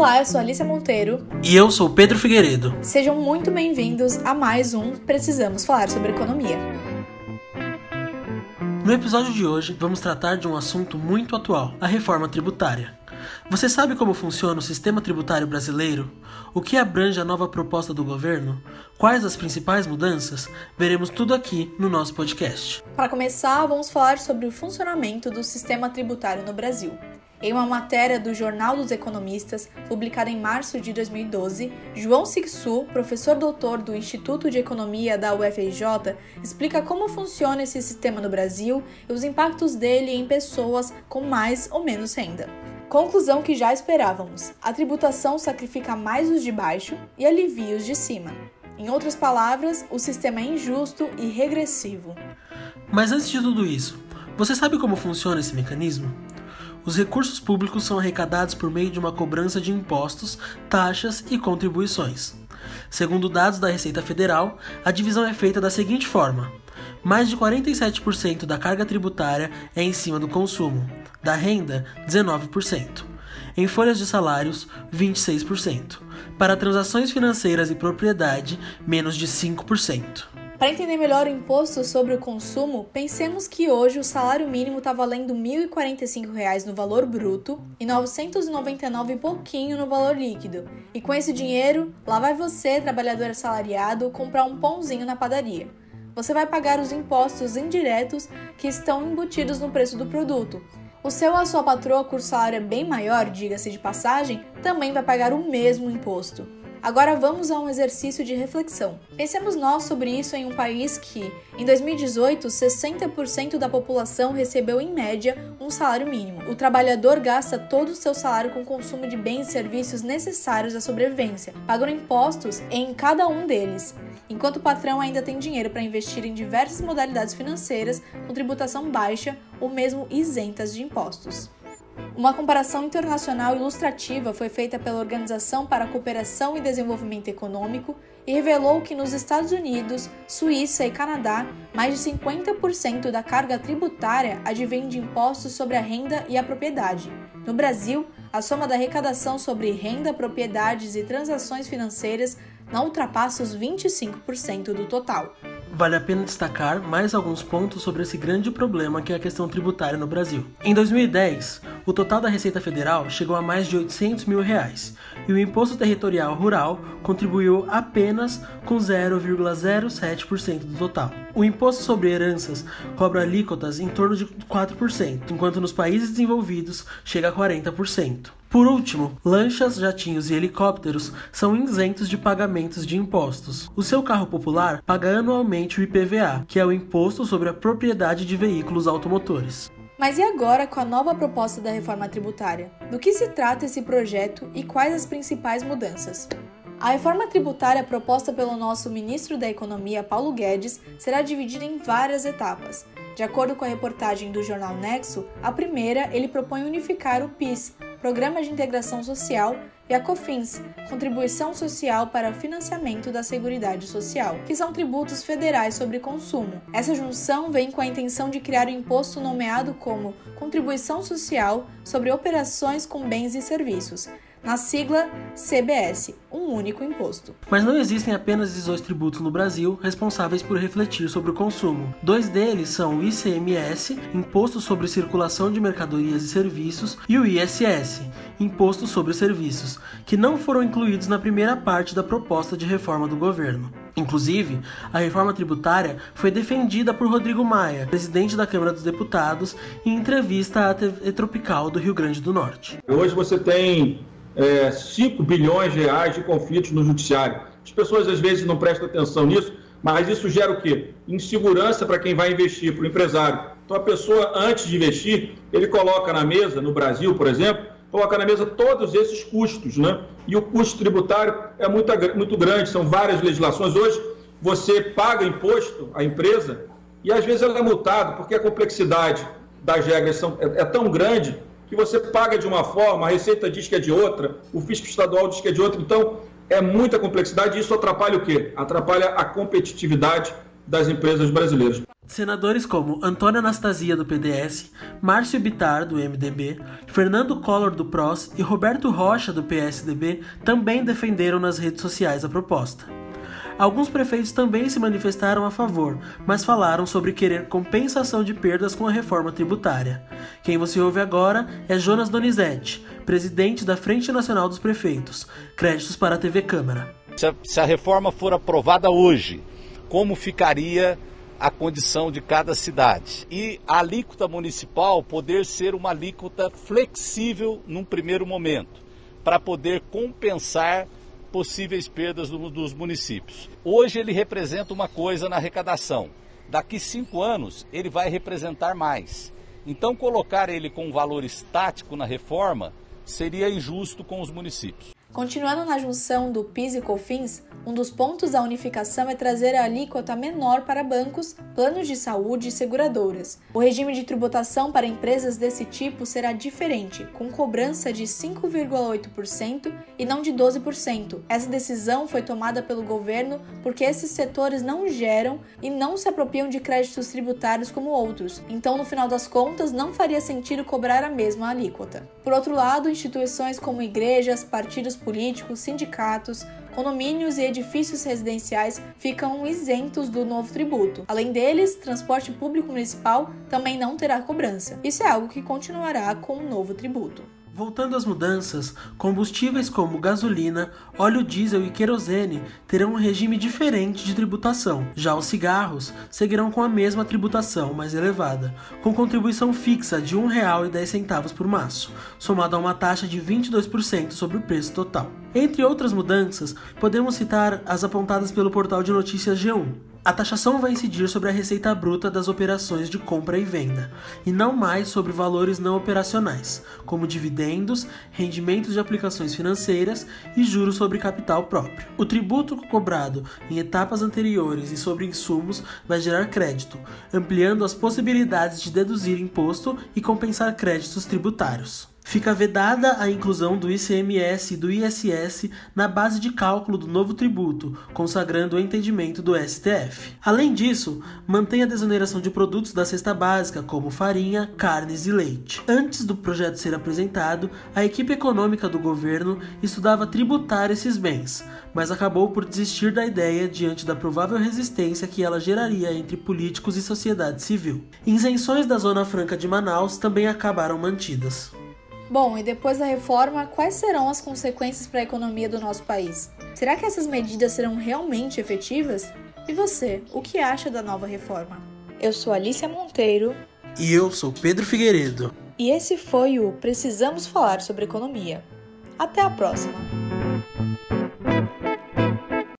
Olá, eu sou Alicia Monteiro. E eu sou Pedro Figueiredo. Sejam muito bem-vindos a mais um Precisamos Falar sobre Economia. No episódio de hoje, vamos tratar de um assunto muito atual: a reforma tributária. Você sabe como funciona o sistema tributário brasileiro? O que abrange a nova proposta do governo? Quais as principais mudanças? Veremos tudo aqui no nosso podcast. Para começar, vamos falar sobre o funcionamento do sistema tributário no Brasil. Em uma matéria do Jornal dos Economistas, publicada em março de 2012, João Sixu, professor doutor do Instituto de Economia da UFRJ, explica como funciona esse sistema no Brasil e os impactos dele em pessoas com mais ou menos renda. Conclusão que já esperávamos: a tributação sacrifica mais os de baixo e alivia os de cima. Em outras palavras, o sistema é injusto e regressivo. Mas antes de tudo isso, você sabe como funciona esse mecanismo? Os recursos públicos são arrecadados por meio de uma cobrança de impostos, taxas e contribuições. Segundo dados da Receita Federal, a divisão é feita da seguinte forma: mais de 47% da carga tributária é em cima do consumo, da renda, 19%. Em folhas de salários, 26%. Para transações financeiras e propriedade, menos de 5%. Para entender melhor o imposto sobre o consumo, pensemos que hoje o salário mínimo está valendo R$ 1.045 no valor bruto e R$ 999 e pouquinho no valor líquido. E com esse dinheiro, lá vai você, trabalhador assalariado, comprar um pãozinho na padaria. Você vai pagar os impostos indiretos que estão embutidos no preço do produto. O seu ou a sua patroa, cujo salário é bem maior, diga-se de passagem, também vai pagar o mesmo imposto. Agora vamos a um exercício de reflexão. Pensemos nós sobre isso em um país que, em 2018, 60% da população recebeu em média um salário mínimo. O trabalhador gasta todo o seu salário com o consumo de bens e serviços necessários à sobrevivência, pagando impostos em cada um deles, enquanto o patrão ainda tem dinheiro para investir em diversas modalidades financeiras com tributação baixa ou mesmo isentas de impostos. Uma comparação internacional ilustrativa foi feita pela Organização para a Cooperação e Desenvolvimento Econômico e revelou que nos Estados Unidos, Suíça e Canadá, mais de 50% da carga tributária advém de impostos sobre a renda e a propriedade. No Brasil, a soma da arrecadação sobre renda, propriedades e transações financeiras não ultrapassa os 25% do total. Vale a pena destacar mais alguns pontos sobre esse grande problema que é a questão tributária no Brasil. Em 2010, o total da Receita Federal chegou a mais de 800 mil reais e o Imposto Territorial Rural contribuiu apenas com 0,07% do total. O Imposto sobre Heranças cobra alíquotas em torno de 4%, enquanto nos países desenvolvidos chega a 40%. Por último, lanchas, jatinhos e helicópteros são isentos de pagamentos de impostos. O seu carro popular paga anualmente o IPVA, que é o Imposto sobre a Propriedade de Veículos Automotores. Mas e agora com a nova proposta da reforma tributária? Do que se trata esse projeto e quais as principais mudanças? A reforma tributária proposta pelo nosso ministro da Economia, Paulo Guedes, será dividida em várias etapas. De acordo com a reportagem do jornal Nexo, a primeira ele propõe unificar o PIS, Programa de Integração Social, e a COFINS, Contribuição Social para o Financiamento da Seguridade Social, que são tributos federais sobre consumo. Essa junção vem com a intenção de criar um imposto nomeado como Contribuição Social sobre Operações com Bens e Serviços, na sigla CBS, um único imposto. Mas não existem apenas 18 tributos no Brasil responsáveis por refletir sobre o consumo. Dois deles são o ICMS, Imposto sobre Circulação de Mercadorias e Serviços, e o ISS, Imposto sobre Serviços, que não foram incluídos na primeira parte da proposta de reforma do governo. Inclusive, a reforma tributária foi defendida por Rodrigo Maia, presidente da Câmara dos Deputados, em entrevista à TV Tropical do Rio Grande do Norte. Hoje você tem é, 5 bilhões de reais de conflitos no judiciário. As pessoas às vezes não prestam atenção nisso, mas isso gera o quê? Insegurança para quem vai investir, para o empresário. Então a pessoa, antes de investir, ele coloca na mesa, no Brasil, por exemplo, coloca na mesa todos esses custos, né? E o custo tributário é muito, muito grande, são várias legislações. Hoje, você paga imposto à empresa e às vezes ela é multada porque a complexidade das regras são, é, é tão grande que você paga de uma forma, a Receita diz que é de outra, o fisco estadual diz que é de outra. Então, é muita complexidade e isso atrapalha o quê? Atrapalha a competitividade das empresas brasileiras. Senadores como Antônia Anastasia, do PDS, Márcio Bitar, do MDB, Fernando Collor, do PROS e Roberto Rocha, do PSDB, também defenderam nas redes sociais a proposta. Alguns prefeitos também se manifestaram a favor, mas falaram sobre querer compensação de perdas com a reforma tributária. Quem você ouve agora é Jonas Donizete, presidente da Frente Nacional dos Prefeitos. Créditos para a TV Câmara. Se a, se a reforma for aprovada hoje, como ficaria a condição de cada cidade. E a alíquota municipal poder ser uma alíquota flexível num primeiro momento, para poder compensar possíveis perdas do, dos municípios. Hoje ele representa uma coisa na arrecadação. Daqui cinco anos ele vai representar mais. Então colocar ele com um valor estático na reforma seria injusto com os municípios. Continuando na junção do PIS e COFINS, um dos pontos da unificação é trazer a alíquota menor para bancos, planos de saúde e seguradoras. O regime de tributação para empresas desse tipo será diferente, com cobrança de 5,8% e não de 12%. Essa decisão foi tomada pelo governo porque esses setores não geram e não se apropriam de créditos tributários como outros, então no final das contas não faria sentido cobrar a mesma alíquota. Por outro lado, instituições como igrejas, partidos políticos, sindicatos, condomínios e edifícios residenciais ficam isentos do novo tributo. Além deles, transporte público municipal também não terá cobrança. Isso é algo que continuará com o novo tributo. Voltando às mudanças, combustíveis como gasolina, óleo diesel e querosene terão um regime diferente de tributação. Já os cigarros seguirão com a mesma tributação mais elevada, com contribuição fixa de R$ 1,10 por maço, somado a uma taxa de 22% sobre o preço total. Entre outras mudanças, podemos citar as apontadas pelo portal de notícias G1. A taxação vai incidir sobre a receita bruta das operações de compra e venda, e não mais sobre valores não operacionais, como dividendos, rendimentos de aplicações financeiras e juros sobre capital próprio. O tributo cobrado em etapas anteriores e sobre insumos vai gerar crédito, ampliando as possibilidades de deduzir imposto e compensar créditos tributários. Fica vedada a inclusão do ICMS e do ISS na base de cálculo do novo tributo, consagrando o entendimento do STF. Além disso, mantém a desoneração de produtos da cesta básica, como farinha, carnes e leite. Antes do projeto ser apresentado, a equipe econômica do governo estudava tributar esses bens, mas acabou por desistir da ideia diante da provável resistência que ela geraria entre políticos e sociedade civil. Isenções da Zona Franca de Manaus também acabaram mantidas. Bom, e depois da reforma, quais serão as consequências para a economia do nosso país? Será que essas medidas serão realmente efetivas? E você, o que acha da nova reforma? Eu sou Alicia Monteiro. E eu sou Pedro Figueiredo. E esse foi o Precisamos Falar sobre Economia. Até a próxima!